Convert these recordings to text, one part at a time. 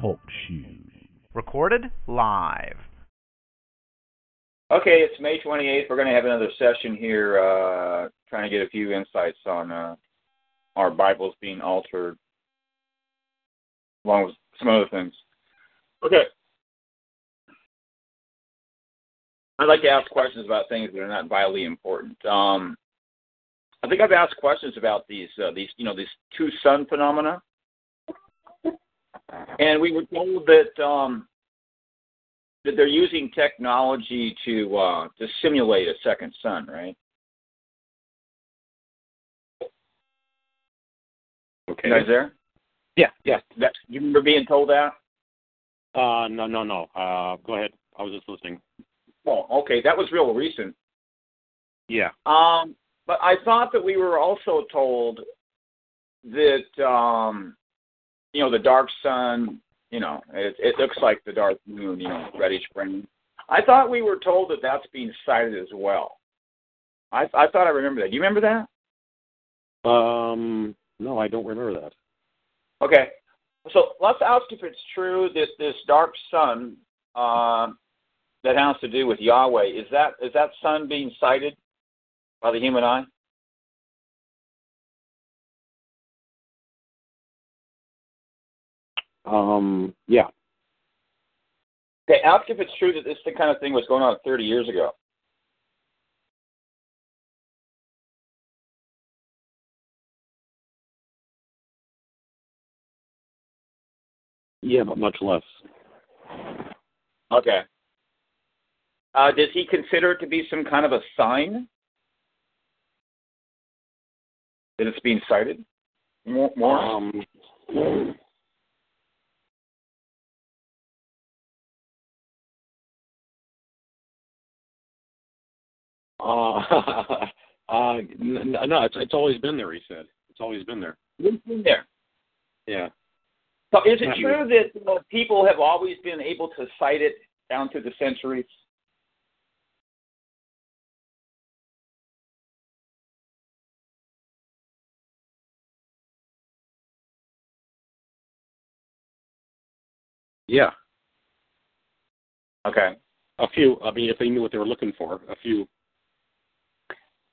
Talk shoes. Recorded live. Okay, it's May 28th. We're going to have another session here, uh, trying to get a few insights on uh, our Bibles being altered, along with some other things. Okay. I'd like to ask questions about things that are not vitally important. Um, I think I've asked questions about these, uh, these, you know, these two sun phenomena, and we were told that um, that they're using technology to uh, to simulate a second sun, right? Okay. You guys there? Yeah, yeah. That, you remember being told that? Uh, no, no, no. Uh, go ahead. I was just listening. Oh, okay. That was real recent. Yeah. Um, but I thought that we were also told that um, you know the dark sun. You know, it, it looks like the dark moon. You know, reddish brown. I thought we were told that that's being sighted as well. I I thought I remember that. Do you remember that? Um, no, I don't remember that. Okay. So let's ask if it's true that this dark sun uh, that has to do with Yahweh is that is that sun being sighted by the human eye? Um, yeah. Okay, ask if it's true that this the kind of thing was going on 30 years ago. Yeah, but much less. Okay. Uh, does he consider it to be some kind of a sign that it's being sighted? More? more? Um, uh, uh, no, it's it's always been there. He said it's always been there. It's in there. Yeah. So is it true that you know, people have always been able to sight it down through the centuries? Yeah. Okay. A few. I mean, if they knew what they were looking for, a few.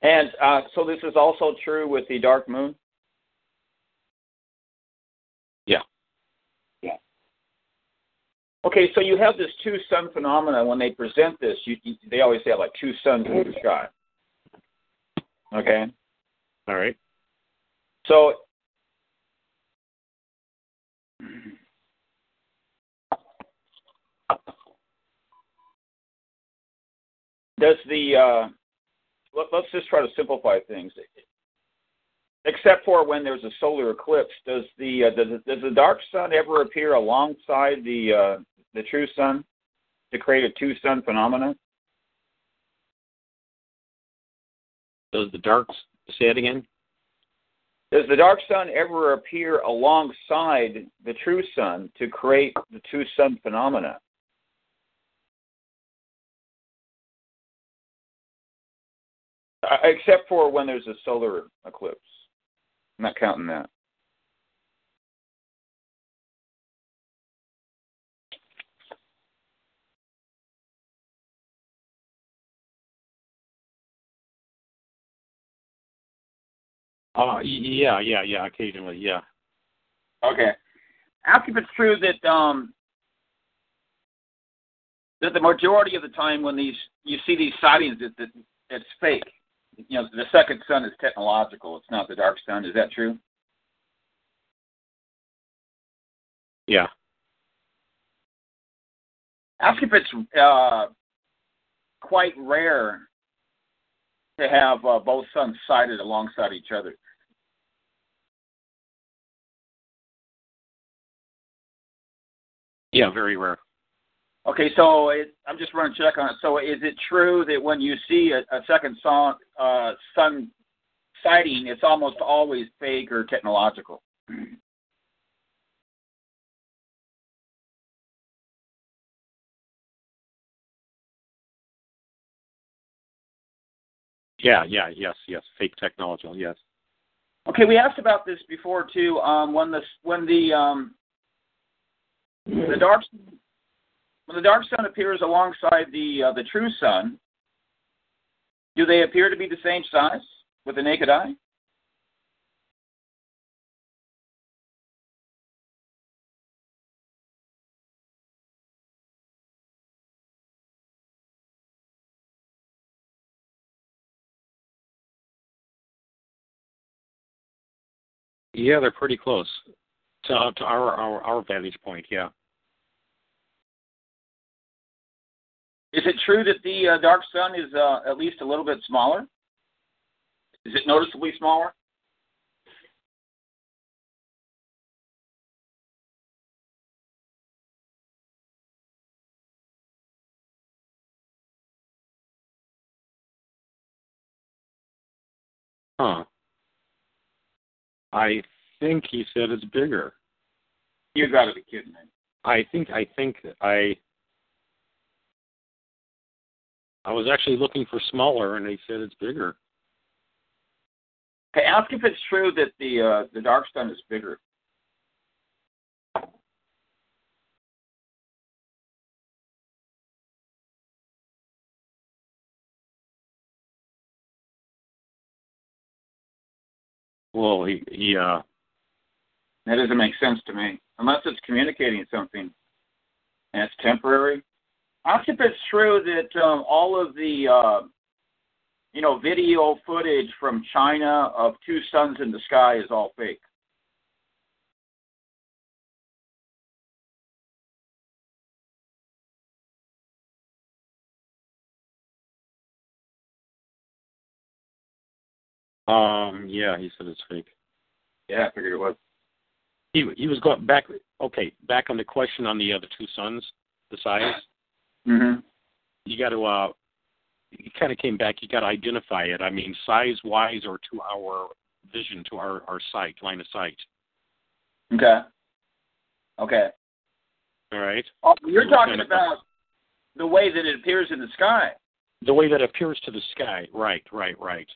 And uh, so this is also true with the dark moon? Yeah. Yeah. Okay, so you have this two sun phenomena. When they present this, you, they always say like two suns in the sky. Okay. All right. So does the uh, let, let's just try to simplify things. Except for when there's a solar eclipse, does the uh, does, does the dark sun ever appear alongside the uh, the true sun to create a two sun phenomenon? Does the dark say it again? Does the dark sun ever appear alongside the true sun to create the two sun phenomena? Except for when there's a solar eclipse. I'm not counting that. Uh, yeah, yeah, yeah. Occasionally, yeah. Okay. Ask if it's true that um, that the majority of the time when these you see these sightings that, that it's fake. You know, the second sun is technological. It's not the dark sun. Is that true? Yeah. Ask if it's uh, quite rare to have uh, both suns sighted alongside each other. Yeah, very rare. Okay, so it, I'm just running a check on it. So is it true that when you see a, a second sun, uh, sun sighting, it's almost always fake or technological? Yeah, yeah, yes, yes. Fake technology, yes. Okay, we asked about this before too. Um, when the when the um, the dark when the dark sun appears alongside the uh, the true sun, do they appear to be the same size with the naked eye? Yeah, they're pretty close to, to our, our our vantage point. Yeah. Is it true that the uh, dark sun is uh, at least a little bit smaller? Is it noticeably smaller? Huh. I think he said it's bigger. You got to be kidding me. I think I think I I was actually looking for smaller, and they said it's bigger. Okay, ask if it's true that the uh, the dark stone is bigger. Well, he he uh That doesn't make sense to me, unless it's communicating something, and it's temporary. Ask if it's true that um, all of the uh, you know video footage from China of two suns in the sky is all fake. um yeah, he said it's fake. Yeah, I figured it was. He he was going back. Okay, back on the question on the other two suns, the size. Mm-hmm. You got to uh, he kind of came back. You got to identify it. I mean, size wise or to our vision, to our our sight, line of sight. Okay. Okay. All right. Oh, you're So talking about the way that it appears in the sky. The way that appears to the sky. Right. Right. Right.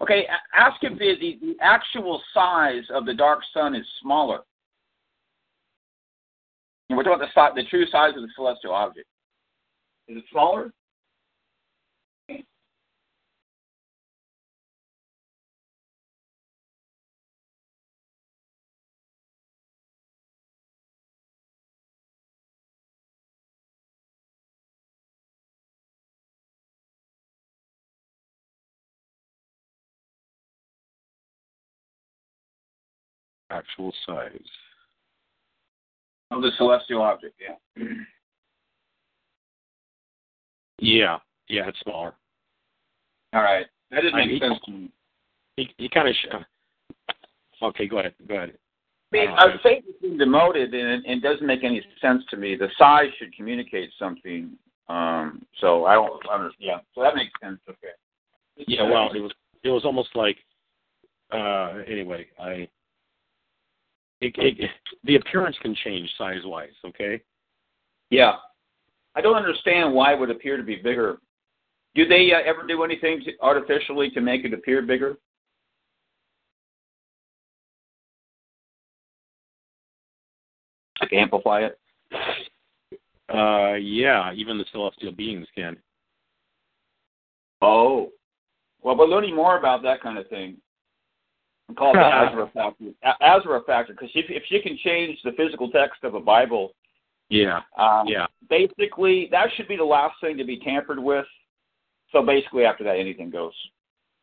Okay, ask if the, the, actual size of the dark sun is smaller. And we're talking about the, the true size of the celestial object. Is it smaller? Actual size. Of the celestial object, yeah. Yeah. Yeah. It's smaller. All right. That doesn't I- make sense to me. He he kind of. Sh- okay. Go ahead. Go ahead. I mean, I a faith is being demoted, and it, it doesn't make any sense to me. The size should communicate something. Um, so I don't understand. Yeah, so that makes sense. Okay. Yeah, well, it was it was almost like uh anyway, I it, it, the appearance can change size wise, okay? Yeah. I don't understand why it would appear to be bigger. Do they uh, ever do anything to, artificially to make it appear bigger? Like amplify it? Uh yeah, even the celestial beings can. Oh. Well, we're learning more about that kind of thing. We call it the Azra factor. A- Azra factor, because if, if you can change the physical text of a Bible, Yeah. um, Yeah. basically that should be the last thing to be tampered with. So basically, after that, anything goes.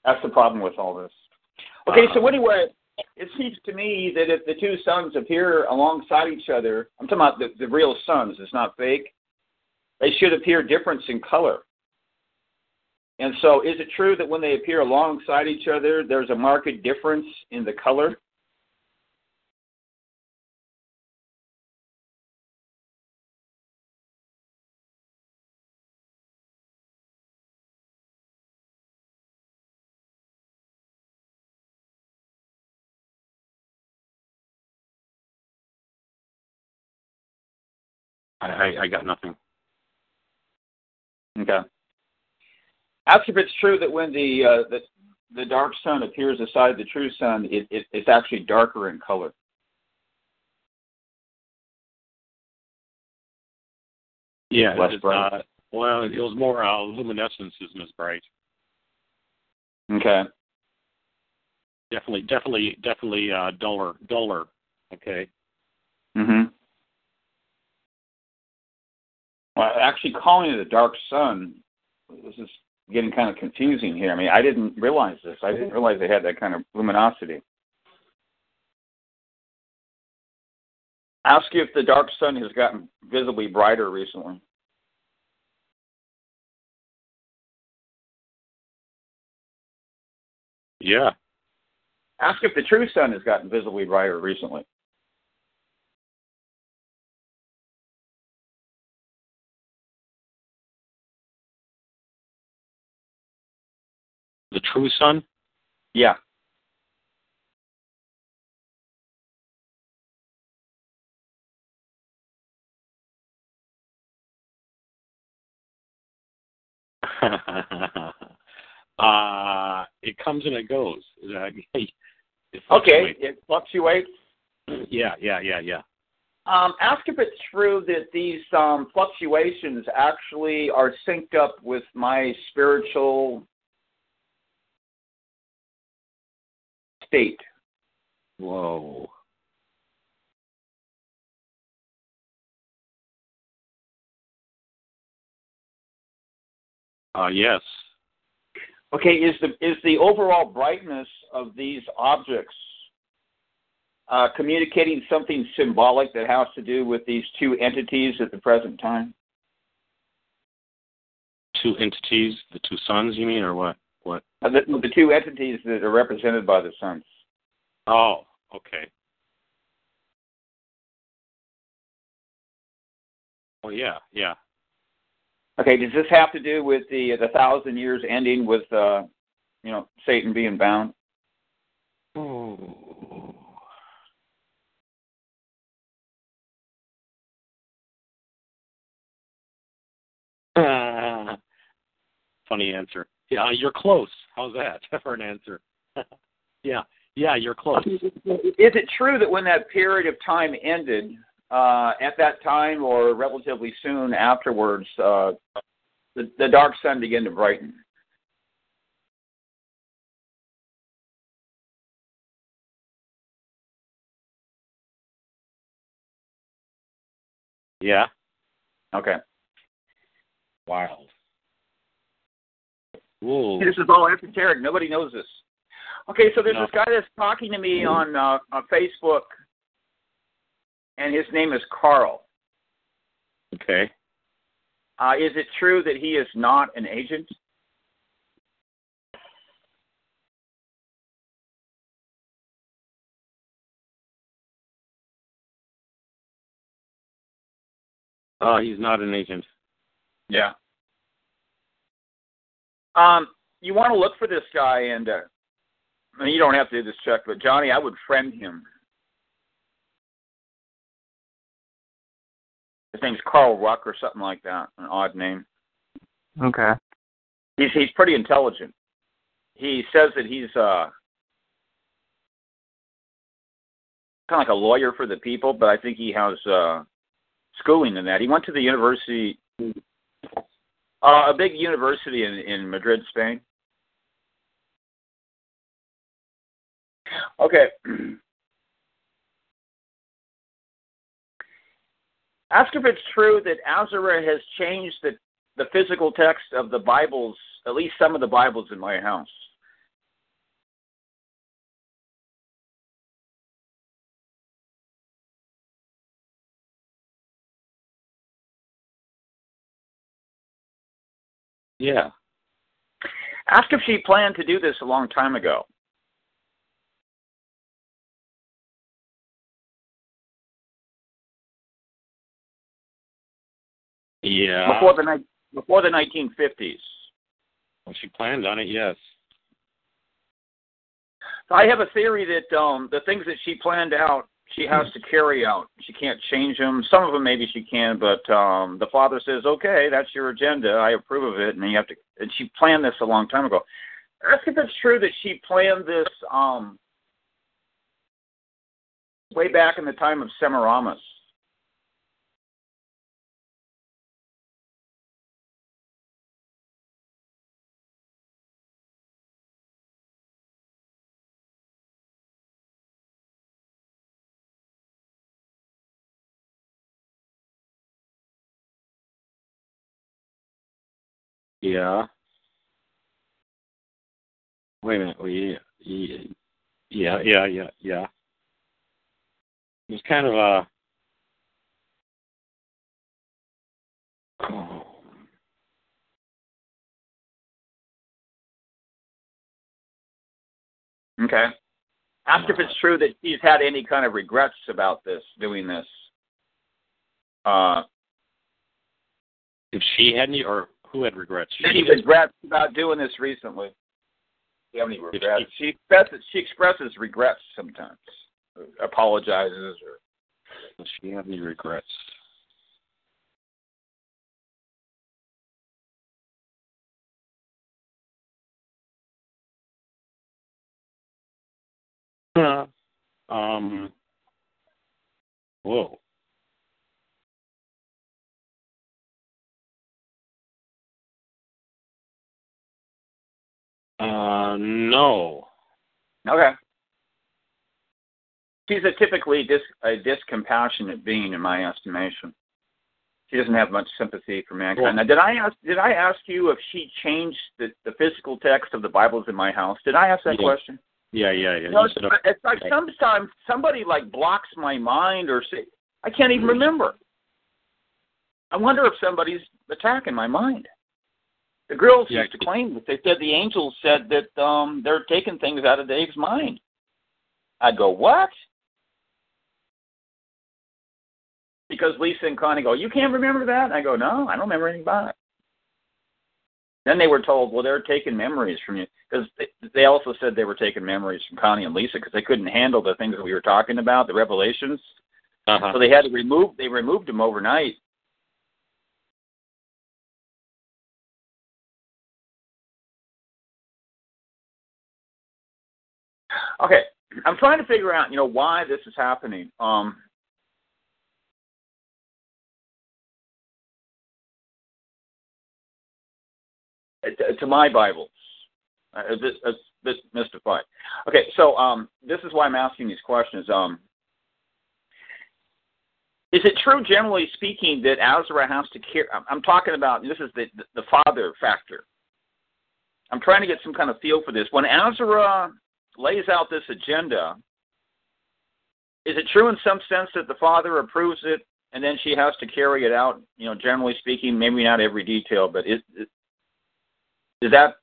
That's the problem with all this. Okay, so anyway, it seems to me that if the two suns appear alongside each other, I'm talking about the, the real suns, it's not fake, they should appear different in color. And so, is it true that when they appear alongside each other, there's a marked difference in the color? I, I got nothing. Okay. Ask if it's true that when the uh, the the dark sun appears beside the true sun, it, it it's actually darker in color. Yeah, Less it's, bright. uh, well, it was more uh, luminescence isn't as bright. Okay. Definitely, definitely, definitely uh, duller, duller. Okay. Mhm. Well, actually, calling it a dark sun, this is getting kind of confusing here. I mean, I didn't realize this. I didn't realize they had that kind of luminosity. Ask you if the dark sun has gotten visibly brighter recently. Yeah. Ask if the true sun has gotten visibly brighter recently. Sun. Yeah. uh, it comes and it goes. It Okay. It fluctuates. Yeah, yeah, yeah, yeah. Um, ask if it's true that these um, fluctuations actually are synced up with my spiritual state. Whoa. Uh, yes. Okay, is the is the overall brightness of these objects uh, communicating something symbolic that has to do with these two entities at the present time? Two entities, the two suns, you mean, or what? What? Uh, the, the two entities that are represented by the suns. Oh, okay. Oh, yeah, yeah. Okay, does this have to do with the the thousand years ending with uh, you know Satan being bound? Oh. Funny answer. Yeah, you're close. How's that for an answer? yeah, yeah, you're close. Is it true that when that period of time ended, uh, at that time or relatively soon afterwards, uh, the, the dark sun began to brighten? Yeah. Okay. Wild. Whoa. This is all esoteric. Nobody knows this. Okay, so there's No. this guy that's talking to me on uh, on Facebook, and his name is Carl. Okay. Uh, is it true that he is not an agent? Uh, he's not an agent. Yeah. Um, you want to look for this guy, and uh, I mean, you don't have to do this check, but Johnny, I would friend him. His name's Carl Ruck or something like that, an odd name. Okay. He's he's pretty intelligent. He says that he's uh kind of like a lawyer for the people, but I think he has uh schooling in that. He went to the university, uh, a big university in in Madrid, Spain. Okay. Ask if it's true that Azura has changed the the physical text of the Bibles, at least some of the Bibles in my house. Yeah. Ask if she planned to do this a long time ago. Yeah. Before the before the 1950s. Well, she planned on it, yes. I have a theory that um, the things that she planned out, she has to carry out. She can't change them. Some of them maybe she can, but um, the father says, "Okay, that's your agenda. I approve of it." And you have to. And she planned this a long time ago. Ask if it's true that she planned this um, way back in the time of Semiramis. Yeah. Wait a minute. We, yeah, yeah, yeah, yeah. It was kind of a. Oh. Okay. Ask if it's true that he's had any kind of regrets about this, doing this. Uh, If she had any, or who had regrets? any regrets about doing this recently? Do you have any regrets? She expresses, she expresses regrets sometimes, apologizes, or Does she have any regrets? Uh, um. Whoa. Uh, no. okay. She's a typically dis, a discompassionate being, in my estimation. She doesn't have much sympathy for mankind. Now, did I ask? Did I ask you if she changed the, the physical text of the Bibles in my house? Did I ask that Yeah. question? Yeah, yeah, yeah. No, it's, it's like sometimes somebody like blocks my mind or say I can't even remember. I wonder if somebody's attacking my mind. The girls Yeah. used to claim that they said the angels said that um they're taking things out of Dave's mind. I'd go, What? Because Lisa and Connie go, You can't remember that? And I go, No, I don't remember anything about it. Then they were told, well, they're taking memories from you because they, they also said they were taking memories from Connie and Lisa because they couldn't handle the things that we were talking about, the revelations. uh-huh. So they had to remove. They removed them overnight. Okay, I'm trying to figure out, you know, why this is happening. Um, to, to my Bibles, uh, a bit, a bit mystified. Okay, so um, this is why I'm asking these questions. Um, is it true, generally speaking, that Azra has to care? I'm- I'm talking about this is the the father factor. I'm trying to get some kind of feel for this. When Azra lays out this agenda, is it true in some sense that the father approves it and then she has to carry it out? You know, generally speaking, maybe not every detail, but is is that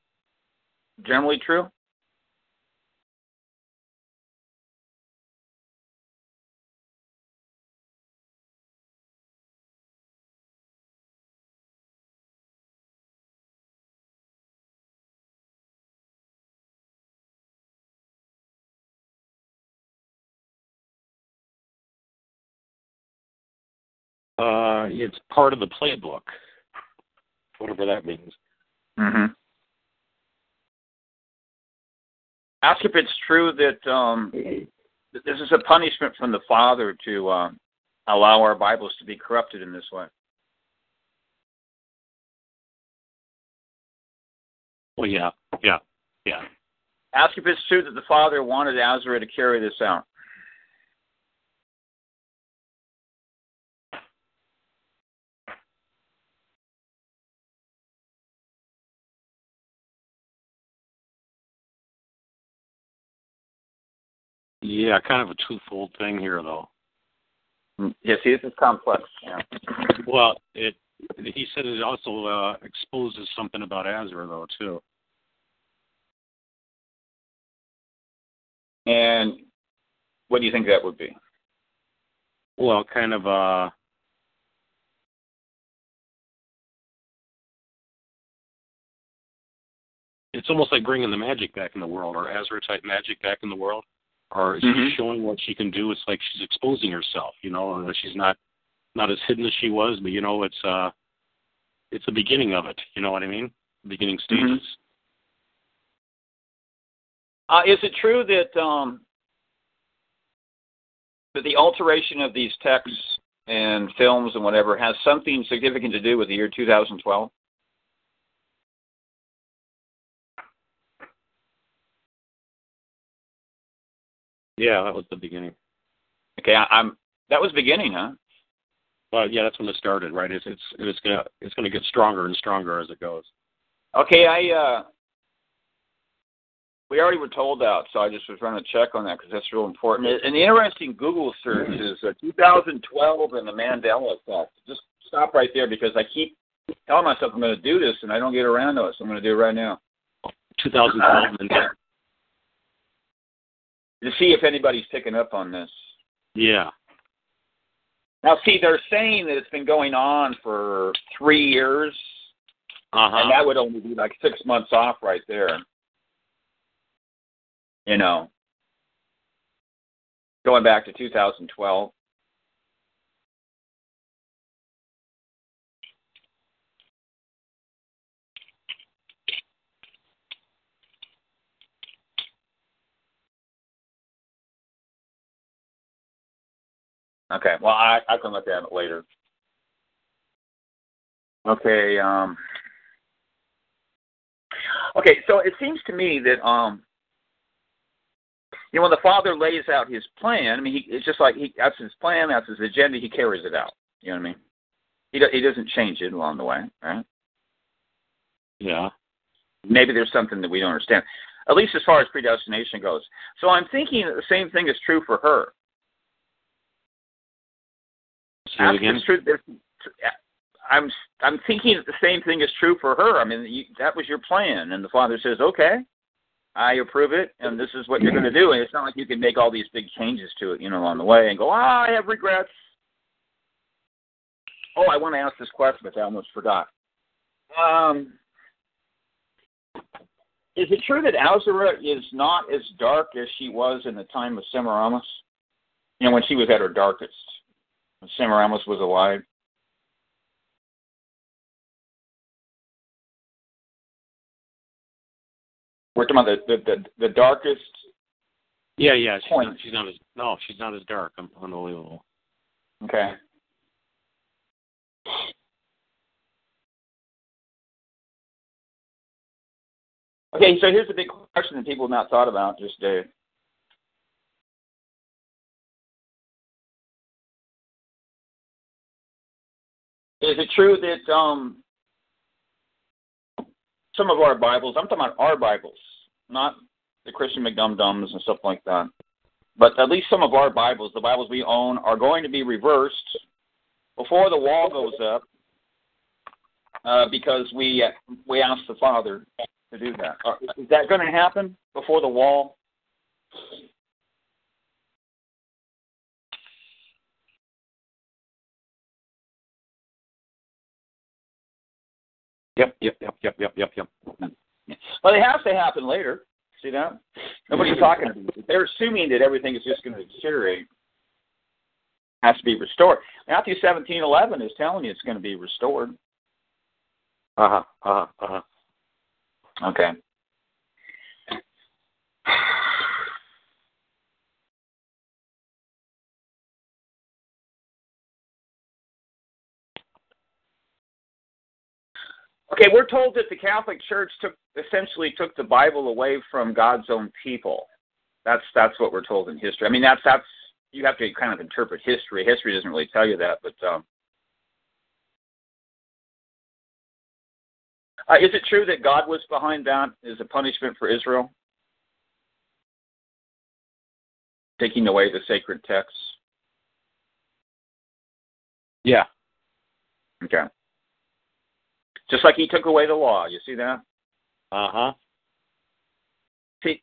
generally true? Uh, it's part of the playbook, whatever that means. Mm-hmm. Ask if it's true that um, that this is a punishment from the Father to um, allow our Bibles to be corrupted in this way. Well, yeah, yeah, yeah. Ask if it's true that the Father wanted Azra to carry this out. Yeah, kind of a twofold thing here, though. Yes, this is complex. Yeah. Well, it he said it also uh, exposes something about Azra, though, too. And what do you think that would be? Well, kind of uh it's almost like bringing the magic back in the world, or Azra type magic back in the world, or she's Mhm. showing what she can do. It's like she's exposing herself, you know. She's not not as hidden as she was, but you know, it's uh, it's the beginning of it. You know what I mean? Beginning stages. Uh, is it true that um, that the alteration of these texts and films and whatever has something significant to do with the year 2012? Yeah, that was the beginning. Okay, I, I'm that was beginning, huh? Well, yeah, that's when it started, right? It's it's it's gonna it's gonna get stronger and stronger as it goes. Okay, I uh, we already were told that, so I just was running a check on that because that's real important. And the interesting Google search is uh, 2012 and the Mandela effect. Just stop right there because I keep telling myself I'm going to do this and I don't get around to it, so I'm going to do it right now. 2012 and To see if anybody's picking up on this. yeah. Now, see, they're saying that it's been going on for three years, Uh and that would only be like six months off right there. You know, going back to 2012. Okay, well, I, I can look at it later. Okay, um, okay, so it seems to me that, um, you know, when the father lays out his plan, I mean, he, it's just like he, that's his plan, that's his agenda, he carries it out. You know what I mean? He, do, he doesn't change it along the way, right? Yeah. Maybe there's something that we don't understand, at least as far as predestination goes. So I'm thinking that the same thing is true for her. Say it again. True. I'm I'm thinking that the same thing is true for her. I mean, you, that was your plan, and the father says, "Okay, I approve it, and this is what you're going to do." And it's not like you can make all these big changes to it, you know, along the way, and go, "Ah, I have regrets." Oh, I want to ask this question, but I almost forgot. Um, is it true that Azura is not as dark as she was in the time of Semiramis? You know, when she was at her darkest, Semiramis was alive. We're talking about the the, the, the darkest. Yeah, yeah. She's Point. not, she's not as no. She's not as dark. Unbelievable. Okay. Okay, so here's the big question that people have not thought about just uh, Is it true that um, some of our Bibles, I'm talking about our Bibles, not the Christian McDumdums and stuff like that, but at least some of our Bibles, the Bibles we own, are going to be reversed before the wall goes up uh, because we uh, we asked the Father to do that. Uh, that going to happen before the wall? Yep. Yep. Yep. Yep. Yep. Yep. Yep. Well, it has to happen later. See that? Nobody's talking about it. They're assuming that everything is just going to deteriorate. Has to be restored. Matthew seventeen eleven is telling you it's going to be restored. Uh huh. Uh huh. Uh huh. Okay. Okay, we're told that the Catholic Church took essentially took the Bible away from God's own people. That's that's what we're told in history. I mean, that's that's you have to kind of interpret history. History doesn't really tell you that, but um, uh, is it true that God was behind that as a punishment for Israel, taking away the sacred texts? Yeah. Okay. Just like He took away the law. You see that? Uh huh. See,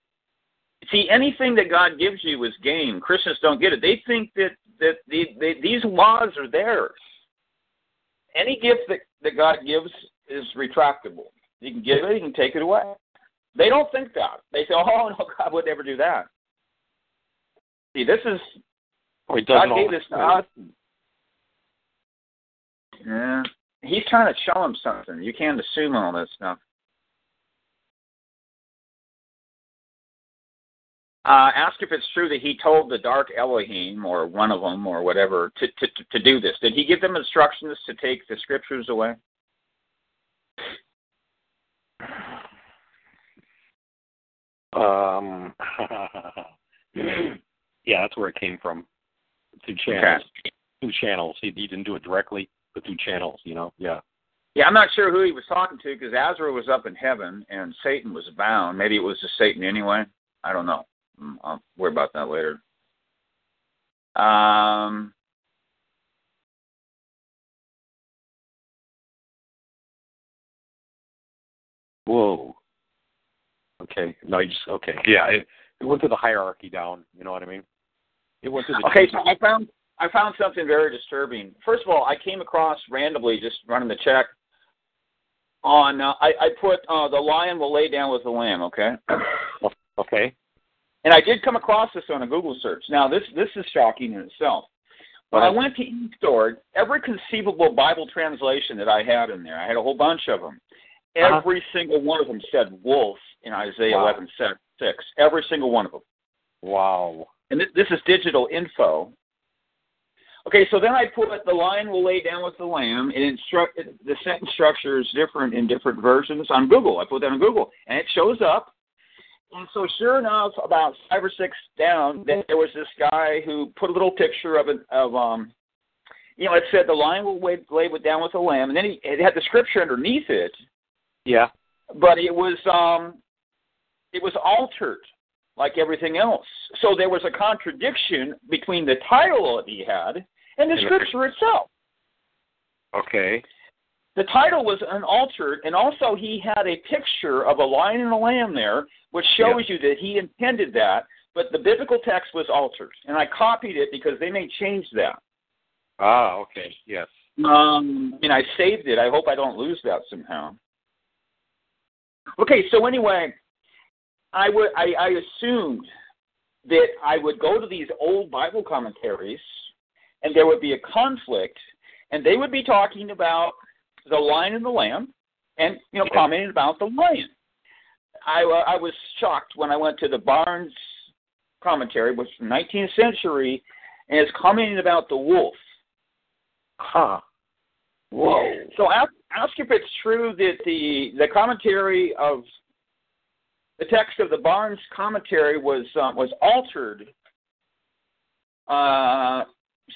see, anything that God gives you is game. Christians don't get it. They think that that the, they, these laws are theirs. Any gift that, that God gives is retractable. You can give it, you can take it away. They don't think that. They say, "Oh no, God would never do that." See, this is does God gave this to us. Yeah, He's trying to show him something. You can't assume all this stuff. Uh, ask if it's true that he told the Dark Elohim, or one of them, or whatever, to, to, to do this. Did he give them instructions to take the scriptures away? Um. yeah, that's where it came from. Through channels. Through channels. He, he didn't do it directly, but through channels. You know. Yeah. Yeah, I'm not sure who he was talking to because Azra was up in heaven and Satan was bound. Maybe it was just Satan anyway. I don't know. Mm, I'll worry about that later. Um, Whoa. Okay. No, you just okay. Yeah, it, it went through the hierarchy down. You know what I mean? It went through the. okay, so I found I found something very disturbing. First of all, I came across randomly just running the check on. Uh, I I put uh, the lion will lay down with the lamb. Okay. Okay. And I did come across this on a Google search. Now this this is shocking in itself. When I went to e-Sword, every conceivable Bible translation that I had in there, I had a whole bunch of them. Uh-huh. Every single one of them said wolf in Isaiah Wow. 11 6. Every single one of them. Wow. And this, this is digital info. Okay, so then I put the lion will lay down with the lamb, and instruct, the sentence structure is different in different versions on Google. I put that on Google, and it shows up. And so, sure enough, about five or six down, there was this guy who put a little picture of it of um, you know, it said the lion will lay, lay with- down with the lamb, and then he it had the scripture underneath it, Yeah. but it was um, it was altered like everything else. So there was a contradiction between the title that he had and the scripture itself. Okay. The title was unaltered, and also he had a picture of a lion and a lamb there, which shows you that he intended that, but the biblical text was altered. And I copied it because they may change that. Ah. Okay. Yes. Um, and I saved it. I hope I don't lose that somehow. Okay, so anyway, I would I, I assumed that I would go to these old Bible commentaries, and there would be a conflict, and they would be talking about the lion and the lamb, and you know commenting about the lion. I uh, I was shocked when I went to the Barnes commentary, which is from 19th century, and it's commenting about the wolf. Huh. Whoa. So ask, ask if it's true that the the commentary of the text of the Barnes commentary was uh, was altered uh,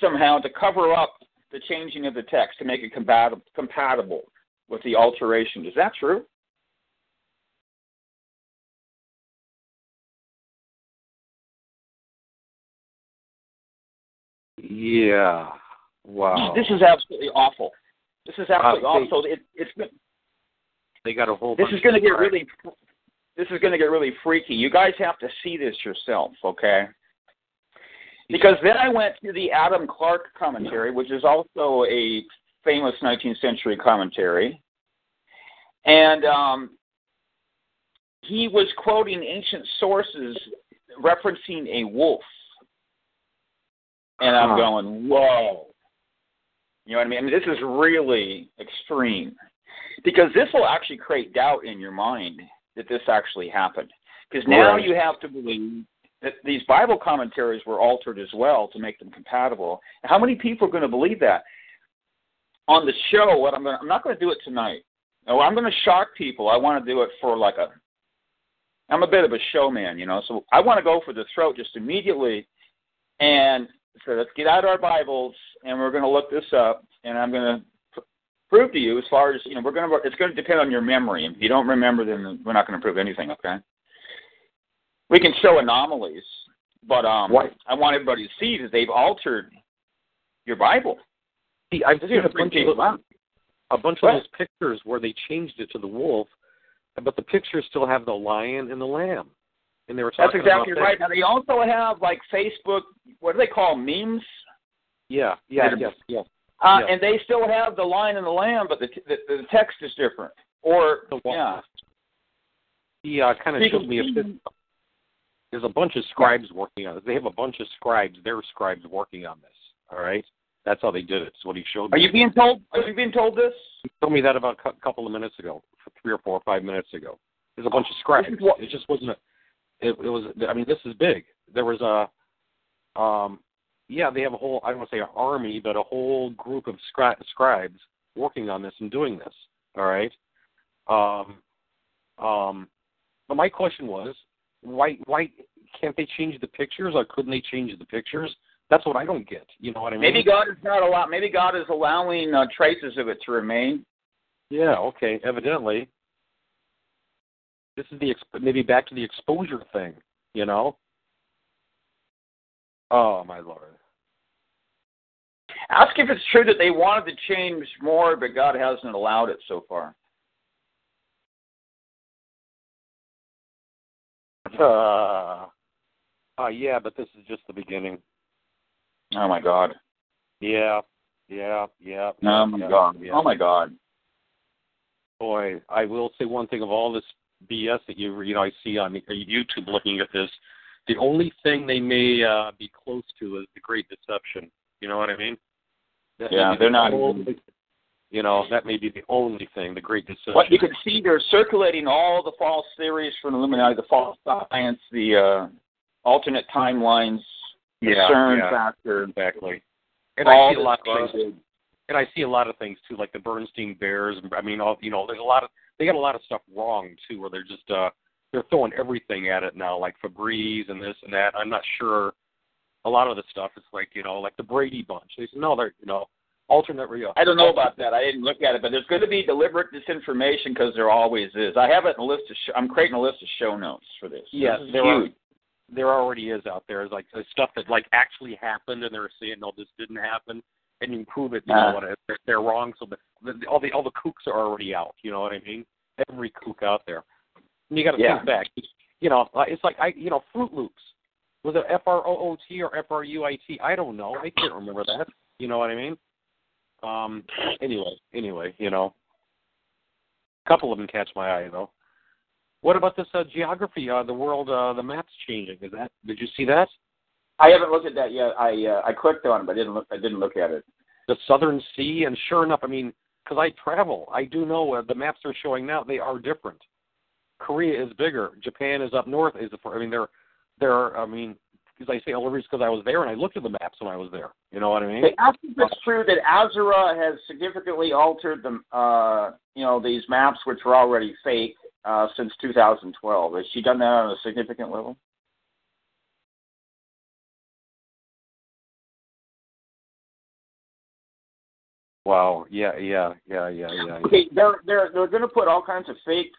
somehow to cover up the changing of the text to make it compatible compatible with the alteration. Is that true? Yeah. Wow. This is absolutely awful. This is absolutely Uh, awful. So it's been. they got a whole. this is going to get really this is going to get really freaky. You guys have to see this yourself, okay? Because then I went to the Adam Clarke commentary, which is also a famous 19th century commentary, and um, he was quoting ancient sources referencing a wolf, and I'm Huh. going, whoa. You know what I mean? I mean, this is really extreme because this will actually create doubt in your mind that this actually happened. Because now Right. you have to believe that these Bible commentaries were altered as well to make them compatible. How many people are going to believe that? On the show, what I'm going to, I'm not going to do it tonight. No, I'm going to shock people. I want to do it for like a I'm a bit of a showman, you know, so I want to go for the throat just immediately and so let's get out our Bibles and we're going to look this up and I'm going to pr- prove to you as far as, you know, we're going to, it's going to depend on your memory. If you don't remember, then we're not going to prove anything, okay? We can show anomalies, but um, Why- I want everybody to see that they've altered your Bible. See, I've seen a bunch of out. a bunch What? of those pictures where they changed it to the wolf, but the pictures still have the lion and the lamb, and they were talking That's exactly about right. That. Now they also have like Facebook, what do they call memes? Yeah, yeah, yes, yes. Uh, Yeah. And they still have the lion and the lamb, but the the, the text is different. Or The wa- yeah, He uh, kind of showed me a There's a bunch of scribes working on it. They have a bunch of scribes. They're scribes working on this. All right, that's how they did it. It's what he showed Are me. you being told? Are you being told this? He told me that about a couple of minutes ago, three or four or five minutes ago. There's a bunch of scribes. What- It just wasn't a. It, it was. I mean, this is big. There was a. Um, yeah, they have a whole. I don't want to say an army, but a whole group of scri- scribes working on this and doing this. All right. Um, um, but my question was, why why can't they change the pictures, or couldn't they change the pictures? That's what I don't get. You know what I mean? Maybe God is not allow. Maybe God is allowing uh, traces of it to remain. Yeah. Okay. Evidently, this is the exp- maybe back to the exposure thing. You know. Oh my lord. Ask if it's true that they wanted to change more, but God hasn't allowed it so far. Uh, uh, yeah, but this is just the beginning. Oh my God. Yeah, yeah, yeah. Oh my yeah, God. Yeah. Oh my God. Boy, I will say one thing of all this BS that you you know I see on YouTube looking at this, the only thing they may uh, be close to is the Great Deception. You know what I mean? Yeah, they're the not You know, that may be the only thing, the Great Deception. What you can see, they're circulating all the false theories from Illuminati, the false science, the uh, alternate timelines, the Yeah, CERN yeah. factor. exactly. And all I see a lot of things garbage. and I see a lot of things too, like the Bernstein Bears. I mean, all you know, there's a lot of they got a lot of stuff wrong too, where they're just uh they're throwing everything at it now, like Febreze and this and that. I'm not sure. A lot of the stuff is like you know, like the Brady Bunch. They said no, they're you know, alternate real. I don't know about that. I didn't look at it, but there's going to be deliberate disinformation because there always is. I have it in a list of. Sh- I'm creating a list of show notes for this. Yes, This is there are. There already is out there. It's like the stuff that like actually happened, and they're saying no, this didn't happen, and you can prove it. You Uh. know what? They're, they're wrong. So the, the all the all the kooks are already out. You know what I mean? Every kook out there. And you got to Yeah. think back. You know, it's like I, you know, Fruit Loops. Was it F R O O T or F R U I T? I don't know. I can't remember that. You know what I mean? Um. Anyway, anyway, you know, a couple of them catch my eye though. What about this uh, geography? Uh, the world, uh, the map's changing. Is that? Did you see that? I haven't looked at that yet. I uh, I clicked on it, but I didn't look. I didn't look at it. The Southern Sea, and sure enough, I mean, because I travel, I do know uh, the maps they're showing now. They are different. Korea is bigger. Japan is up north. Is the I mean, they're they're. I mean, because I say all the reasons because I was there and I looked at the maps when I was there. You know what I mean? They asked if it's true that Azura has significantly altered the, uh, you know, these maps which were already fake uh, since 2012. Has she done that on a significant level? Wow. Yeah. Yeah. Yeah. Yeah. Yeah. yeah. Okay, they're they're they're going to put all kinds of fake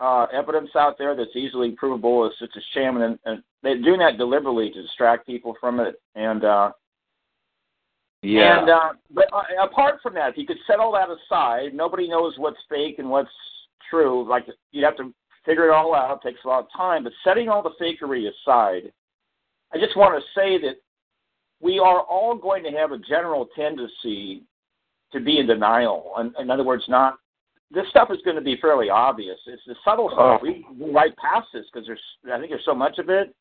uh, evidence out there that's easily provable. It's just a sham, and, and they're doing that deliberately to distract people from it. And uh, Yeah. And uh, but uh, apart from that, if you could set all that aside, nobody knows what's fake and what's true. Like you'd have to figure it all out. It takes a lot of time. But setting all the fakery aside, I just want to say that we are all going to have a general tendency to be in denial. In, in other words, not this stuff is going to be fairly obvious. It's the subtle stuff. Oh. We we right past this because there's I think there's so much of it.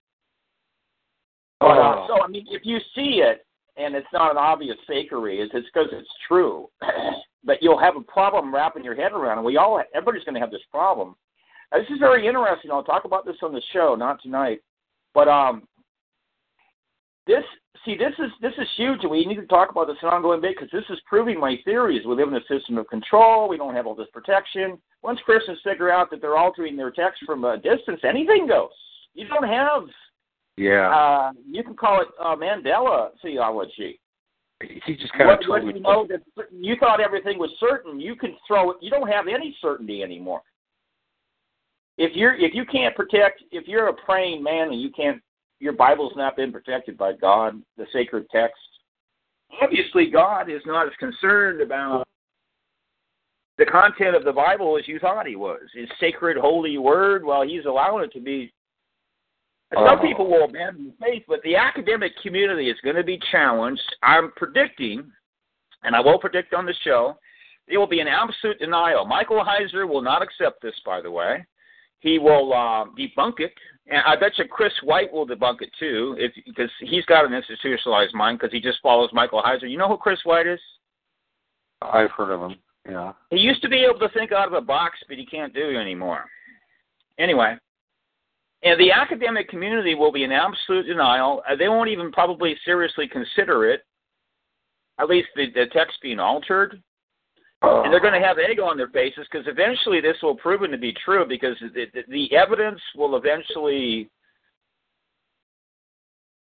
But, uh, Oh. so I mean, if you see it and it's not an obvious fakery, it's it's because it's true. but you'll have a problem wrapping your head around it. We all everybody's going to have this problem. Now, this is very interesting. I'll talk about this on the show, not tonight. But um, this see this is this is huge. and We need to talk about this on an ongoing basis because this is proving my theories. We live in a system of control. We don't have all this protection. Once Christians figure out that they're altering their text from a distance, anything goes. You don't have yeah. uh, you can call it uh, Mandela theology. he just kind of What, what told you know that you thought everything was certain, you can throw it. You don't have any certainty anymore. If you're if you can't protect, if you're a praying man and you can't, your Bible's not been protected by God, the sacred text. Obviously, God is not as concerned about the content of the Bible as you thought He was. His sacred, holy word. Well, He's allowing it to be some Oh. people will abandon faith, but the academic community is going to be challenged. I'm predicting, and I will predict on the show, there will be an absolute denial. Michael Heiser will not accept this, by the way. He will uh, debunk it, and I bet you Chris White will debunk it too, if because he's got an institutionalized mind because he just follows Michael Heiser. You know who Chris White is? I've heard of him. Yeah. He used to be able to think out of a box, but he can't do it anymore. Anyway, and the academic community will be in absolute denial. Uh, They won't even probably seriously consider it, at least the, the text being altered. And they're going to have egg on their faces because eventually this will prove to be true because the, the, the evidence will eventually,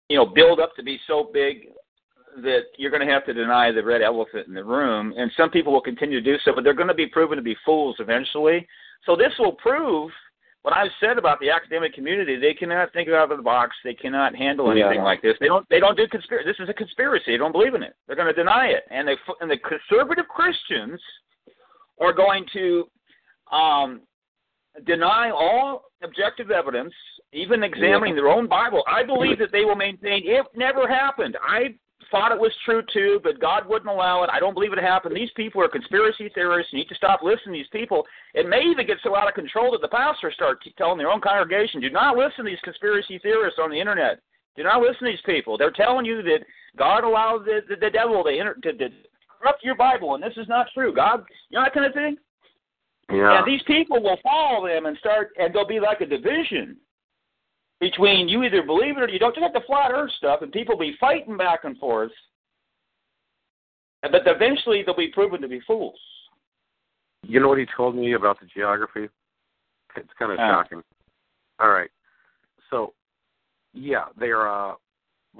you know, build up to be so big that you're going to have to deny the red elephant in the room, and some people will continue to do so, but they're going to be proven to be fools eventually. So this will prove what I've said about the academic community. They cannot think out of the box. They cannot handle anything Yeah. like this. They don't. They don't do conspiracy. This is a conspiracy. They don't believe in it. They're going to deny it, and they and the conservative Christians are going to um, deny all objective evidence, even examining their own Bible. I believe that they will maintain it never happened. I thought it was true too, but God wouldn't allow it. I don't believe it happened. These people are conspiracy theorists. You need to stop listening to these people. It may even get so out of control that the pastors start telling their own congregation, do not listen to these conspiracy theorists on the internet. Do not listen to these people. They're telling you that God allowed the, the, the devil to, enter, to, to corrupt your Bible, and this is not true. God, you know that kind of thing? Yeah. And these people will follow them and start, and there'll be like a division between you either believe it or you don't. Just like the flat Earth stuff, and people be fighting back and forth. But eventually, they'll be proven to be fools. You know what he told me about the geography? It's kind of Uh. shocking. All right. So, yeah, they're. Uh,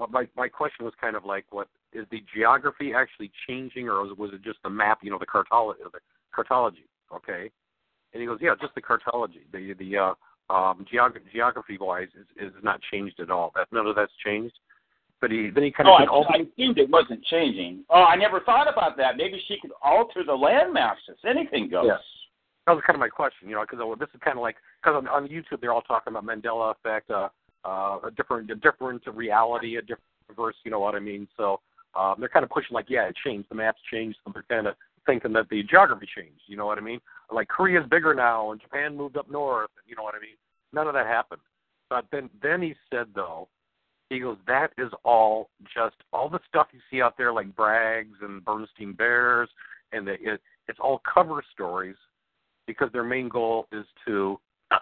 my my question was kind of like, what is the geography actually changing, or was, was it just the map? You know, the cartology, the cartology. Okay. And he goes, yeah, just the cartology. The the uh, um, geog- geography wise is is not changed at all. That none of that's changed. But he then he kind Oh, of I, oh, I assumed it wasn't changing. Oh, I never thought about that. Maybe she could alter the land masses. Anything goes. Yeah. that was kind of my question, you know, because this is kind of like because on, on YouTube they're all talking about Mandela effect, uh, uh, a different, a different reality, a different verse, you know what I mean? So um, they're kind of pushing like, yeah, it changed, the maps changed, so they're kind of thinking that the geography changed, you know what I mean? Like Korea's bigger now, and Japan moved up north, you know what I mean? None of that happened. But then, then he said though, he goes, that is all just all the stuff you see out there like Bragg's and Bernstein Bears, and the, it, it's all cover stories because their main goal is to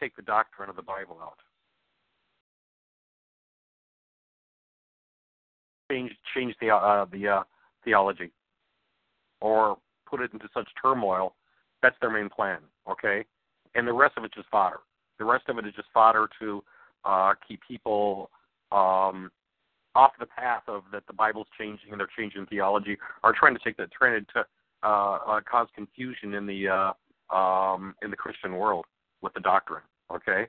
take the doctrine of the Bible out. Change change the uh, the uh, theology, or put it into such turmoil. That's their main plan. Okay, and the rest of it's just fodder. The rest of it is just fodder to uh, keep people um, off the path of that the Bible's changing and they're changing theology, or trying to take that trend to uh, uh, cause confusion in the uh, um, in the Christian world with the doctrine. Okay.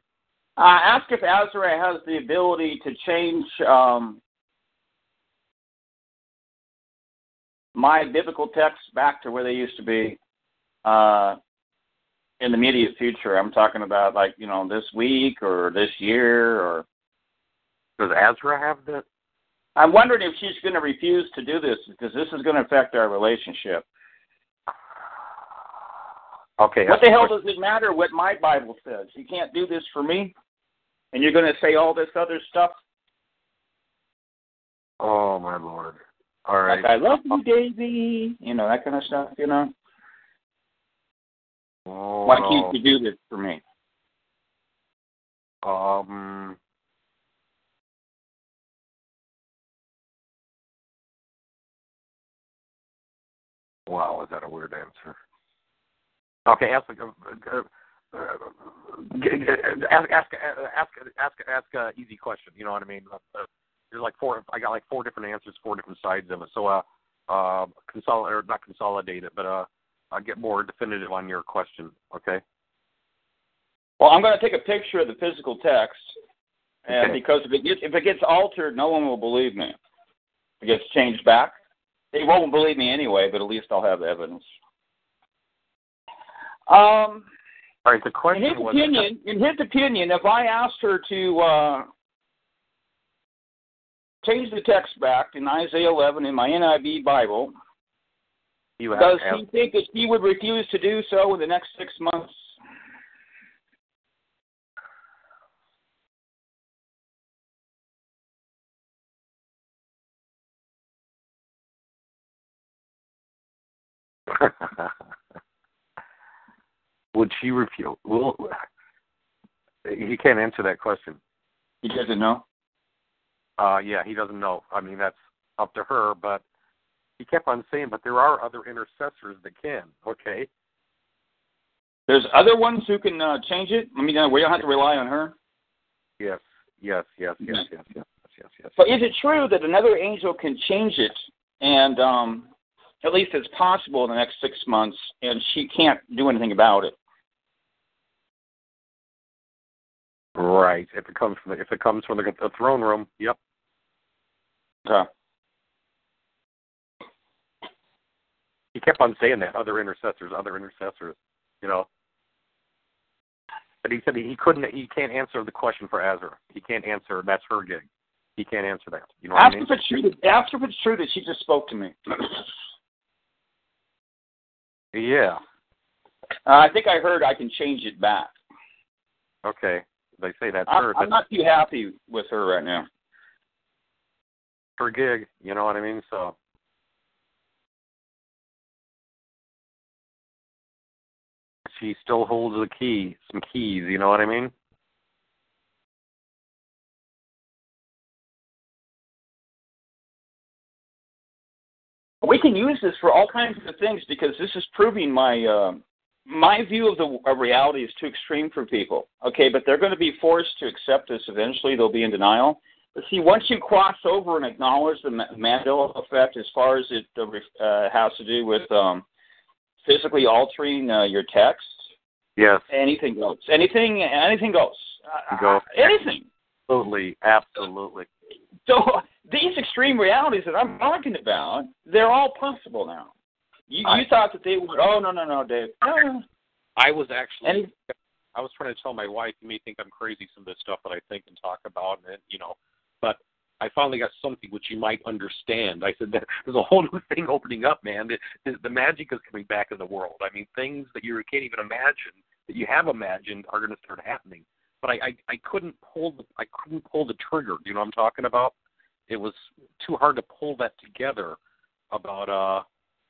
Uh, ask if Azra has the ability to change um, my biblical texts back to where they used to be uh, in the immediate future. I'm talking about like you know this week or this year or. Does Ezra have the? I'm wondering if she's going to refuse to do this because this is going to affect our relationship. Okay. What the hell does it matter what my Bible says? You can't do this for me, and you're going to say all this other stuff. Oh my lord! All right. Like I love you, Daisy. You know that kind of stuff. You know. Oh, Why can't you do this for me? Um. Wow, is that a weird answer? Okay, ask uh, uh, uh, g- g- ask ask ask ask ask a easy question. You know what I mean? Uh, there's like four. I got like four different answers, four different sides of it. So uh, uh, consolidate or not consolidate it, but uh, I'll get more definitive on your question. Okay. Well, I'm going to take a picture of the physical text, and Okay. because if it gets if it gets altered, no one will believe me. If it gets changed back, they won't believe me anyway. But at least I'll have the evidence. Um, All right. The question in his was. opinion, in his opinion, if I asked her to uh, change the text back in Isaiah 11 in my NIV Bible, You have, does he think that he would refuse to do so in the next six months? Would she refuse? Well, he can't answer that question. He doesn't know. Uh, yeah, he doesn't know. I mean, that's up to her. But he kept on saying, "But there are other intercessors that can." Okay. There's other ones who can uh, change it. I mean, uh, we don't have to rely on her. Yes. Yes. Yes. Yes. Yes. Yes. yes, yes. But is it true that another angel can change it, and um, at least it's possible in the next six months, and she can't do anything about it? Right. If it comes from the, if it comes from the, the throne room, yep. Okay. He kept on saying that other intercessors, other intercessors, you know. But he said he couldn't. He can't answer the question for Azra. He can't answer. That's her gig. He can't answer that. You know ask I mean? if it's true. That, ask if it's true that she just spoke to me. Yeah. Uh, I think I heard I can change it back. Okay. They say that's I'm, her. I'm not too happy with her right now. her gig. You know what I mean? So. She still holds the key, some keys. You know what I mean? We can use this for all kinds of things because this is proving my uh, my view of the of reality is too extreme for people. Okay, but they're going to be forced to accept this eventually. They'll be in denial. But see, once you cross over and acknowledge the Ma- Mandela effect, as far as it uh, uh, has to do with um, physically altering uh, your text, Yes. anything goes. Anything, anything goes. Uh, Go. anything. Absolutely. Absolutely. So these extreme realities that I'm talking about, they're all possible now. You, you thought that they would? Oh no, no, no, Dave. No. I was actually. I was trying to tell my wife, you may think I'm crazy, some of this stuff that I think and talk about, and you know, but I finally got something which you might understand. I said that there's a whole new thing opening up, man. The, the, the magic is coming back in the world. I mean, things that you can't even imagine that you have imagined are going to start happening. But I, I, I couldn't pull the, I couldn't pull the trigger. Do you know what I'm talking about? It was too hard to pull that together. About, uh,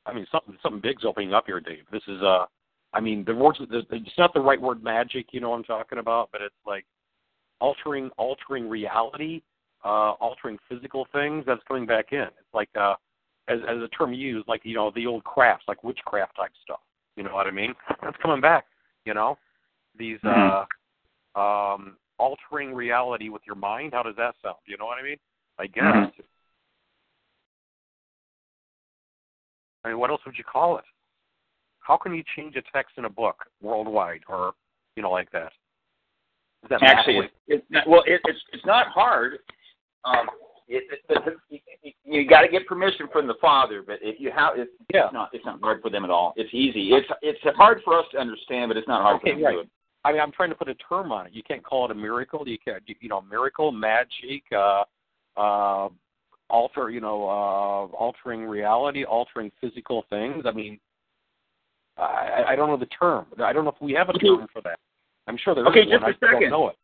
I mean, something, something big's opening up here, Dave. This is, uh, I mean, the words, the, it's not the right word, magic. You know what I'm talking about? But it's like altering, altering reality uh, altering physical things, that's coming back in. It's like uh, as as a term used, like you know the old crafts, like witchcraft type stuff. You know what I mean? That's coming back. You know, these uh, um, altering reality with your mind. How does that sound? You know what I mean? I guess. Mhm. I mean, what else would you call it? How can you change a text in a book worldwide, or you know, like that? Is that actually, math- it's, it's well, it, it's it's not hard. Um, it, it, it, you, you got to get permission from the father, but if you have, it's, Yeah. it's not it's not hard for them at all. It's easy. It's it's hard for us to understand, but it's not hard Okay, for them right. to do it. I mean, I'm trying to put a term on it. You can't call it a miracle. You can't, you know, miracle, magic, uh, uh, alter, you know, uh, altering reality, altering physical things. I mean, I, I don't know the term. I don't know if we have a term for that. I'm sure there is Okay, one. just a I second. don't know it.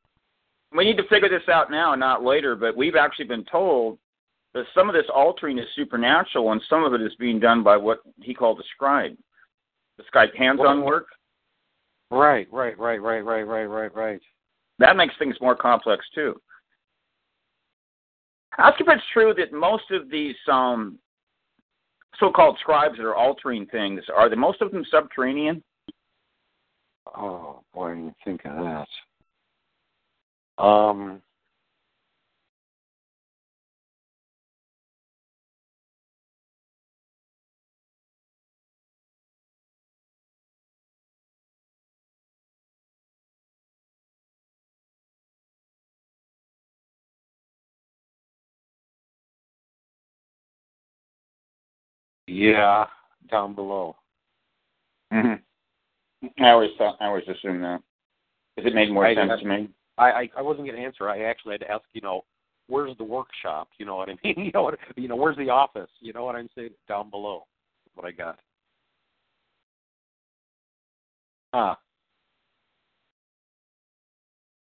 We need to figure this out now, not later. But we've actually been told that some of this altering is supernatural, and some of it is being done by what he called the scribe. The scribe hands-on work. Right, right, right, right, right, right, right, right. That makes things more complex too. Ask if it's true that most of these um, so-called scribes that are altering things are the most of them subterranean. Oh boy, I didn't think of that. Um. Yeah, down below. Mm-hmm. I always thought, I always assumed that because it made more I- sense I- to me. I, I I wasn't going to answer. I actually had to ask. You know, where's the workshop? You know what I mean? You know what? You know, where's the office? You know what I'm saying? Down below. What I got. Huh.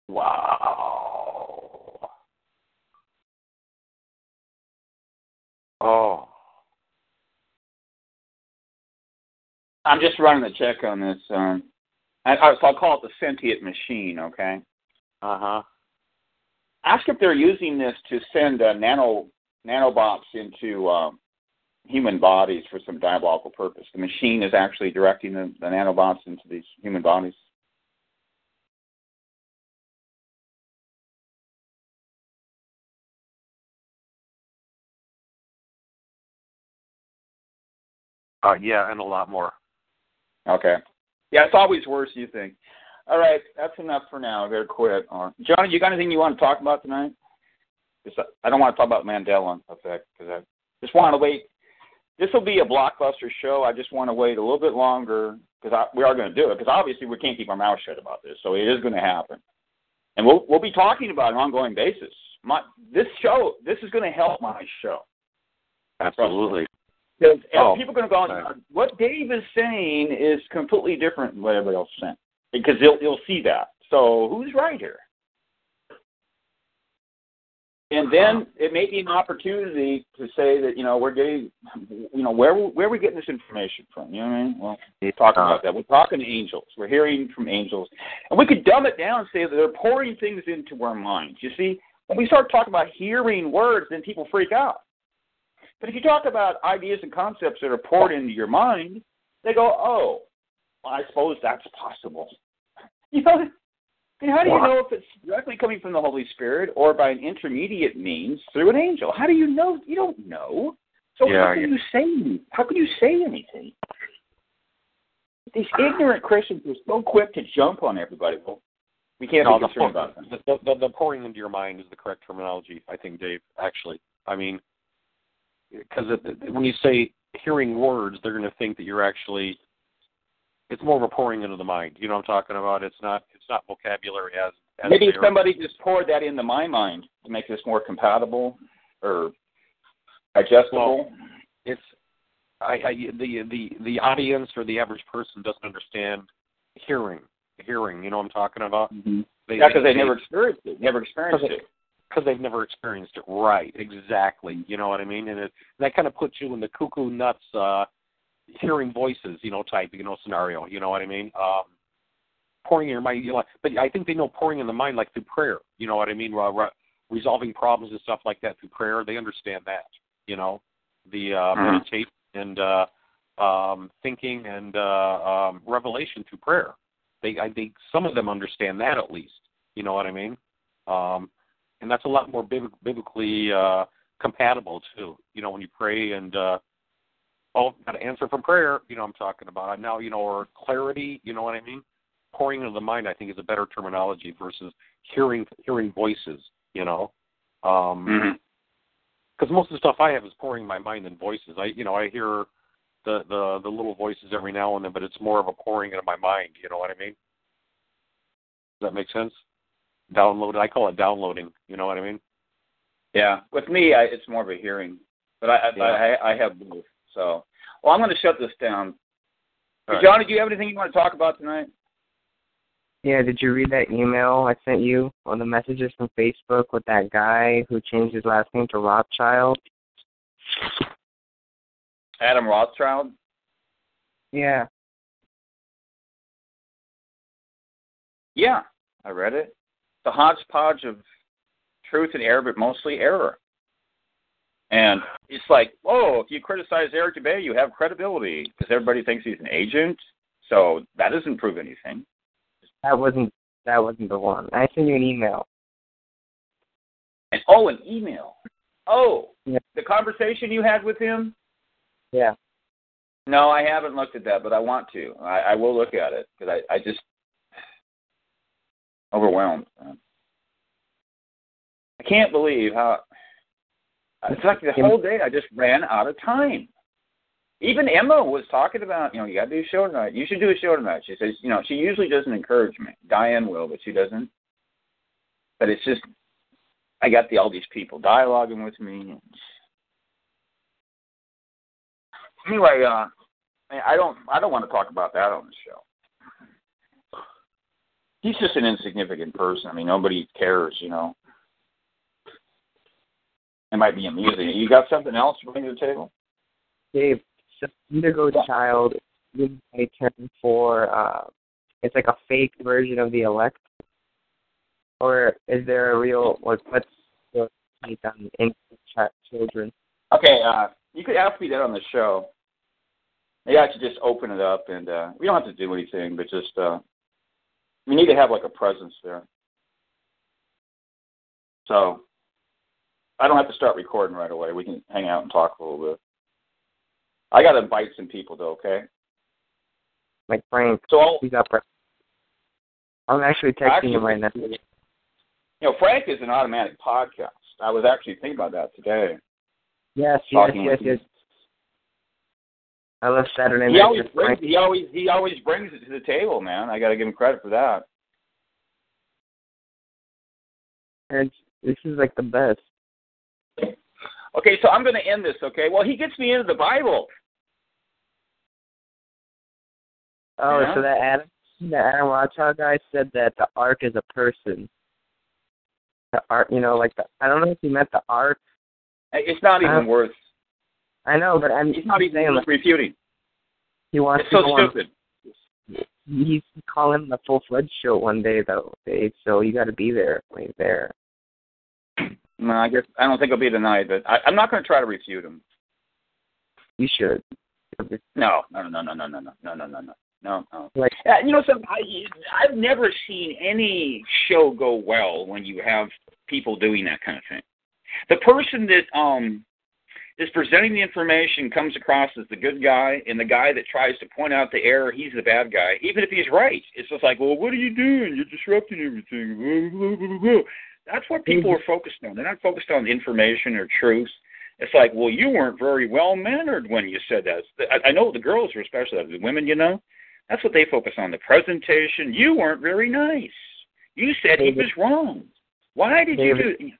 Wow. Oh. I'm just running a check on this. Um, I, I, so I'll call it the sentient machine. Okay. Uh huh. Ask if they're using this to send uh, nano nanobots into uh, human bodies for some diabolical purpose. The machine is actually directing the, the nanobots into these human bodies. Uh, yeah, and a lot more. Okay. Yeah, it's always worse. You think? All right, that's enough for now. I better quit. Johnny, you got anything you want to talk about tonight? I don't want to talk about Mandela effect because I just want to wait. This will be a blockbuster show. I just want to wait a little bit longer because we are going to do it because obviously we can't keep our mouth shut about this. So it is going to happen, and we'll we'll be talking about it on an ongoing basis. My this show this is going to help my show. Absolutely. Because oh, people are going to go, right. Uh, what Dave is saying is completely different than what everybody else is saying. Because they'll, they'll see that. So who's right here? And then it may be an opportunity to say that, you know, we're getting, you know, where where are we getting this information from? You know what I mean? Well, we're talking about that. We're talking to angels. We're hearing from angels. And we could dumb it down and say that they're pouring things into our minds. You see, when we start talking about hearing words, then people freak out. But if you talk about ideas and concepts that are poured into your mind, they go, oh, well, I suppose that's possible. You know, and how do you know if it's directly coming from the Holy Spirit or by an intermediate means through an angel? How do you know? You don't know. So yeah, how can yeah. you say? How can you say anything? These ah. ignorant Christians are so quick to jump on everybody. Well, we can't no, be concerned the, about them. The, the, the pouring into your mind is the correct terminology, I think, Dave. Actually, I mean, because when you say hearing words, they're going to think that you're actually. It's more of a pouring into the mind. You know what I'm talking about? It's not. It's not vocabulary as. as Maybe somebody just poured that into my mind to make this more compatible or adjustable. Well, it's. I, I the the the audience or the average person doesn't understand hearing. Hearing, you know what I'm talking about? Mm-hmm. They, yeah, because they, they, never experienced it. Never experienced it because they've never experienced it. Right, exactly. You know what I mean? And it, that kind of puts you in the cuckoo nuts, uh, hearing voices, you know, type, you know, scenario. You know what I mean? Um, pouring in your mind, you know, but I think they know pouring in the mind like through prayer. You know what I mean? Re- resolving problems and stuff like that through prayer. They understand that. You know, the uh, mm-hmm. meditation and uh, um, thinking and uh, um, revelation through prayer. They, I think, some of them understand that at least. You know what I mean? Um, and that's a lot more biblically uh, compatible too. You know, when you pray and uh, oh, got an answer from prayer. You know, I'm talking about now. You know, or clarity. You know what I mean? Pouring into the mind, I think, is a better terminology versus hearing hearing voices. You know, because um, mm-hmm. most of the stuff I have is pouring my mind in voices. I, you know, I hear the the the little voices every now and then, but it's more of a pouring into my mind. You know what I mean? Does that make sense? Download. I call it downloading. You know what I mean? Yeah. With me, I, it's more of a hearing, but I yeah. I, I have both. So, well, I'm going to shut this down. Hey, John, do you have anything you want to talk about tonight? Yeah, did you read that email I sent you on the messages from Facebook with that guy who changed his last name to Rothschild? Adam Rothschild? Yeah. Yeah, I read it the hodgepodge of truth and error, but mostly error. And it's like, oh, if you criticize Eric Dubay, you have credibility because everybody thinks he's an agent. So that doesn't prove anything. That wasn't that wasn't the one. I sent you an email. And oh, an email. Oh, yeah. the conversation you had with him. Yeah. No, I haven't looked at that, but I want to. I, I will look at it because I, I just overwhelmed. I can't believe how. It's like the whole day I just ran out of time. Even Emma was talking about, you know, you got to do a show tonight. You should do a show tonight. She says, you know, she usually doesn't encourage me. Diane will, but she doesn't. But it's just, I got the all these people dialoguing with me. Anyway, uh, I don't, I don't want to talk about that on the show he's just an insignificant person. I mean, nobody cares, you know. It might be amusing. You got something else to bring to the table? Dave, so Indigo Child I term for uh it's like a fake version of the elect? Or is there a real like what's the take on Indigo children? Okay, uh you could ask me that on the show. Maybe I should just open it up and uh we don't have to do anything, but just uh we need to have like a presence there. So I don't have to start recording right away. We can hang out and talk a little bit. I got to invite some people though. Okay. Like Frank, So I'll, he's up. right- I'm actually texting Actually- him right now. you know, Frank is an automatic podcast. I was actually thinking about that today. Yes, yes, yes, yes. I love Saturday He night always brings he always he always brings it to the table, man. I got to give him credit for that. And this is like the best. Okay, so I'm going to end this. Okay. Well, he gets me into the Bible. Oh, Yeah. so that Adam, the Adam Rothschild guy said that the ark is a person. The ark, you know, like the I don't know if he meant the ark. It's not even Uh, worth. I know, but I'm He's not even saying like, refuting. he wants It's to so go on. stupid. He's calling the full fledged show one day though, Dave. So you got to be there when he's there. No, I guess I don't think it'll be tonight, but I, I'm not going to try to refute him. You should. No, no, no, no, no, no, no, no, no, no, no, no, no. Like Uh, you know, some I, I've never seen any show go well when you have people doing that kind of thing. The person that um is presenting the information comes across as the good guy, and the guy that tries to point out the error, he's the bad guy, even if he's right. It's just like, well, what are you doing? You're disrupting everything. That's what people are focused on. They're not focused on information or truth. It's like, well, you weren't very well mannered when you said that. I, I know the girls are especially the women, you know. That's what they focus on. The presentation. You weren't very nice. You said he was wrong. Why did you do?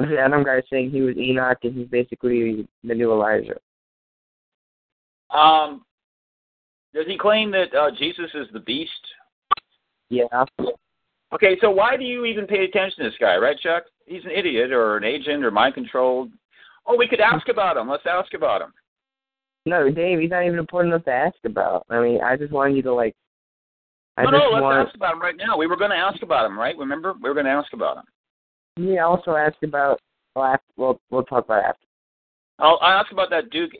Adam guy saying he was Enoch and he's basically the new Elijah. Um, does he claim that uh, Jesus is the beast? Yeah. Okay, so why do you even pay attention to this guy, right, Chuck? He's an idiot or an agent or mind controlled. Oh, we could ask about him. Let's ask about him. No, Dave, he's not even important enough to ask about. I mean, I just wanted you to like. I no, no, let's want. ask about him right now. We were going to ask about him, right? Remember, we were going to ask about him. Yeah, also ask about. Well, after, we'll we'll talk about after. I'll, I'll ask about that Duke.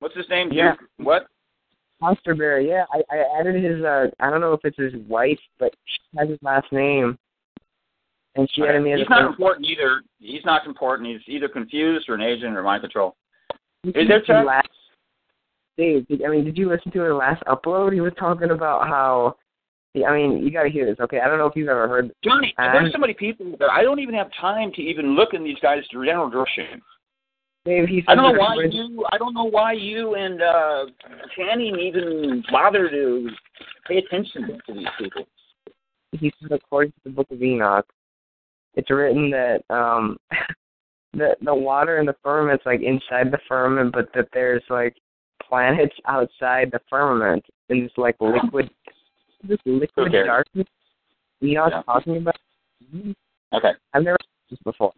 What's his name? Yeah. Duke. What? Monsterberry, yeah, I, I added his. uh I don't know if it's his wife, but she has his last name, and she added me as He's not important either. He's not important. He's either confused or an agent or mind control. Is there, Chuck? Last, Dave, did, I mean, did you listen to her last upload? He was talking about how. I mean, you got to hear this, okay? I don't know if you've ever heard. Johnny, Um, there's so many people that I don't even have time to even look in these guys' general direction. Dave, he I don't know why that- you. I don't know why you and uh, Channing even bother to pay attention to these people. he said according to the book of Enoch, it's written that um the the water in the firmament's like inside the firmament, but that there's like planets outside the firmament in this like liquid this liquid Okay. darkness. Enoch's Yeah. talking about. Okay, I've never heard this before.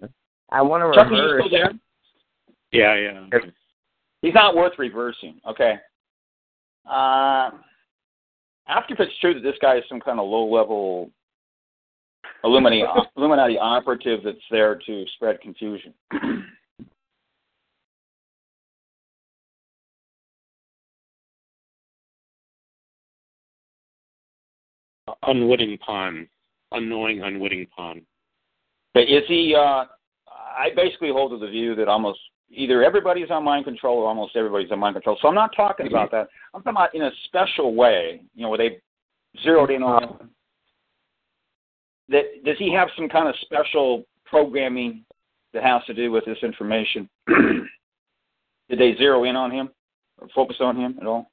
I want to Chuck, are you reverse. still there? Yeah, yeah. He's not worth reversing. Okay. Uh, ask if it's true that this guy is some kind of low-level Illuminati, Illuminati operative that's there to spread confusion. Unwitting pawn. Unknowing, unwitting pawn. But is he? Uh, I basically hold to the view that almost either everybody's on mind control or almost everybody's on mind control. So I'm not talking about that. I'm talking about in a special way. You know, where they zeroed in on. That does he have some kind of special programming that has to do with this information? Did they zero in on him or focus on him at all?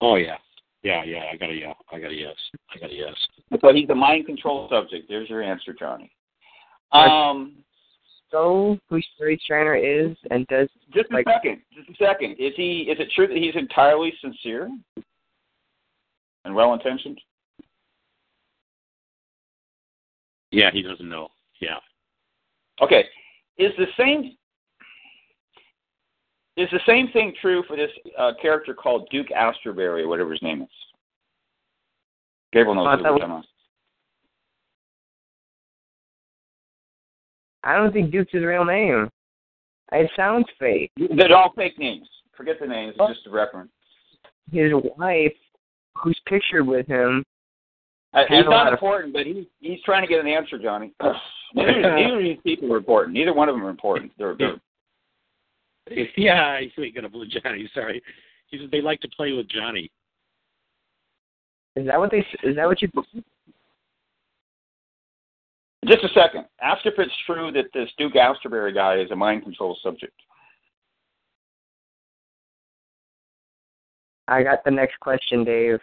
Oh yeah. Yeah, yeah. I got a yeah. I got a yes. I got a yes. But he's a mind control subject. There's your answer, Johnny. Um, So who Sherry Shriner is and does Just a second. Just a second. Is he? Is it true that he's entirely sincere and well intentioned? Yeah, he doesn't know. Yeah. Okay. Is the same is the same thing true for this uh, character called Duke Astorberry, or whatever his name is? Gabriel knows I who we- I don't think Duke's his real name. It sounds fake. They're all fake names. Forget the names. It's just a reference. His wife, who's pictured with him, Uh, he's not lot of- important, but he he's trying to get an answer, Johnny. neither, neither of these people are important. Neither one of them are important. They're, they're yeah, you ain't gonna believe Johnny. Sorry, he said they like to play with Johnny. Is that what they? Is that what you? Just a second. Ask if it's true that this Duke Asterberry guy is a mind control subject. I got the next question, Dave.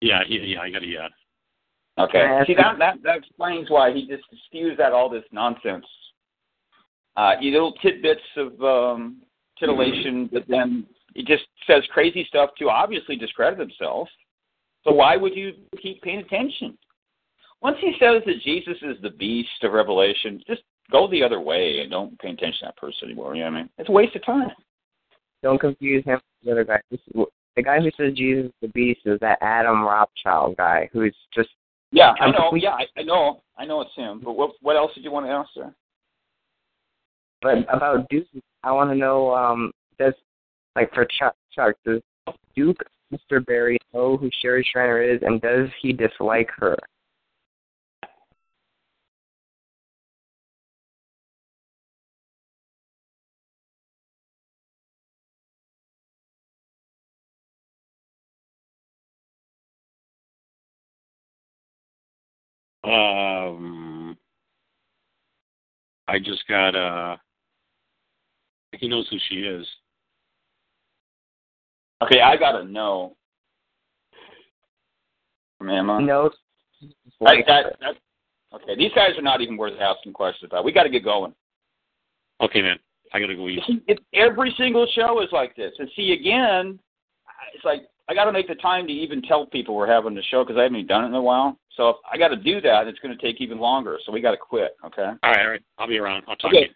Yeah, yeah, yeah. I got a yeah. Okay. Can I ask See that that that explains why he just spews out all this nonsense. Uh, you little tidbits of um, titillation, but then he just says crazy stuff to obviously discredit himself. So why would you keep paying attention? Once he says that Jesus is the beast of Revelation, just go the other way and don't pay attention to that person anymore. You know what I mean? It's a waste of time. Don't confuse him with the other guy. This is, the guy who says Jesus is the beast is that Adam Rothschild guy who's just Yeah, I know. Yeah, I, I know. I know it's him. But what what else did you want to ask, sir? But about Duke, I want to know, um, does like for Chuck, Chuck, does Duke Mr. Barry know who Sherry Shriner is, and does he dislike her? Um, I just got uh. He knows who she is. Okay, I gotta know. From Emma. No. I, that, that, okay, these guys are not even worth asking questions about. We got to get going. Okay, man. I gotta go eat. It, every single show is like this. And see, again, it's like I got to make the time to even tell people we're having the show because I haven't even done it in a while. So if I got to do that, it's going to take even longer. So we got to quit. Okay. All right, all right. I'll be around. I'll talk Okay. to you.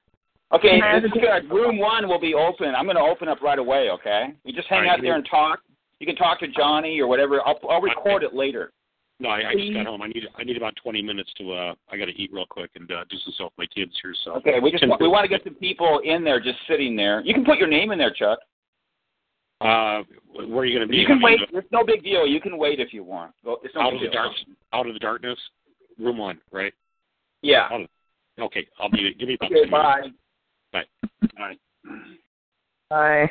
Okay, this is good. Room one will be open. I'm going to open up right away. Okay. You just hang right. out there and talk. You can talk to Johnny or whatever. I'll, I'll record it later. No, I, I just got home. I need I need about twenty minutes to uh. I got to eat real quick and uh, do some stuff with my kids here. So Okay, we just want, we want to get some people in there just sitting there. You can put your name in there, Chuck. Uh, where are you going to be? You can I mean, wait. It's no big deal. You can wait if you want. Go- It's no out of the dark, out of the darkness, room one, right? Yeah. Okay, I'll be. Give me about Okay. 10 minutes. Bye. Bye. Bye.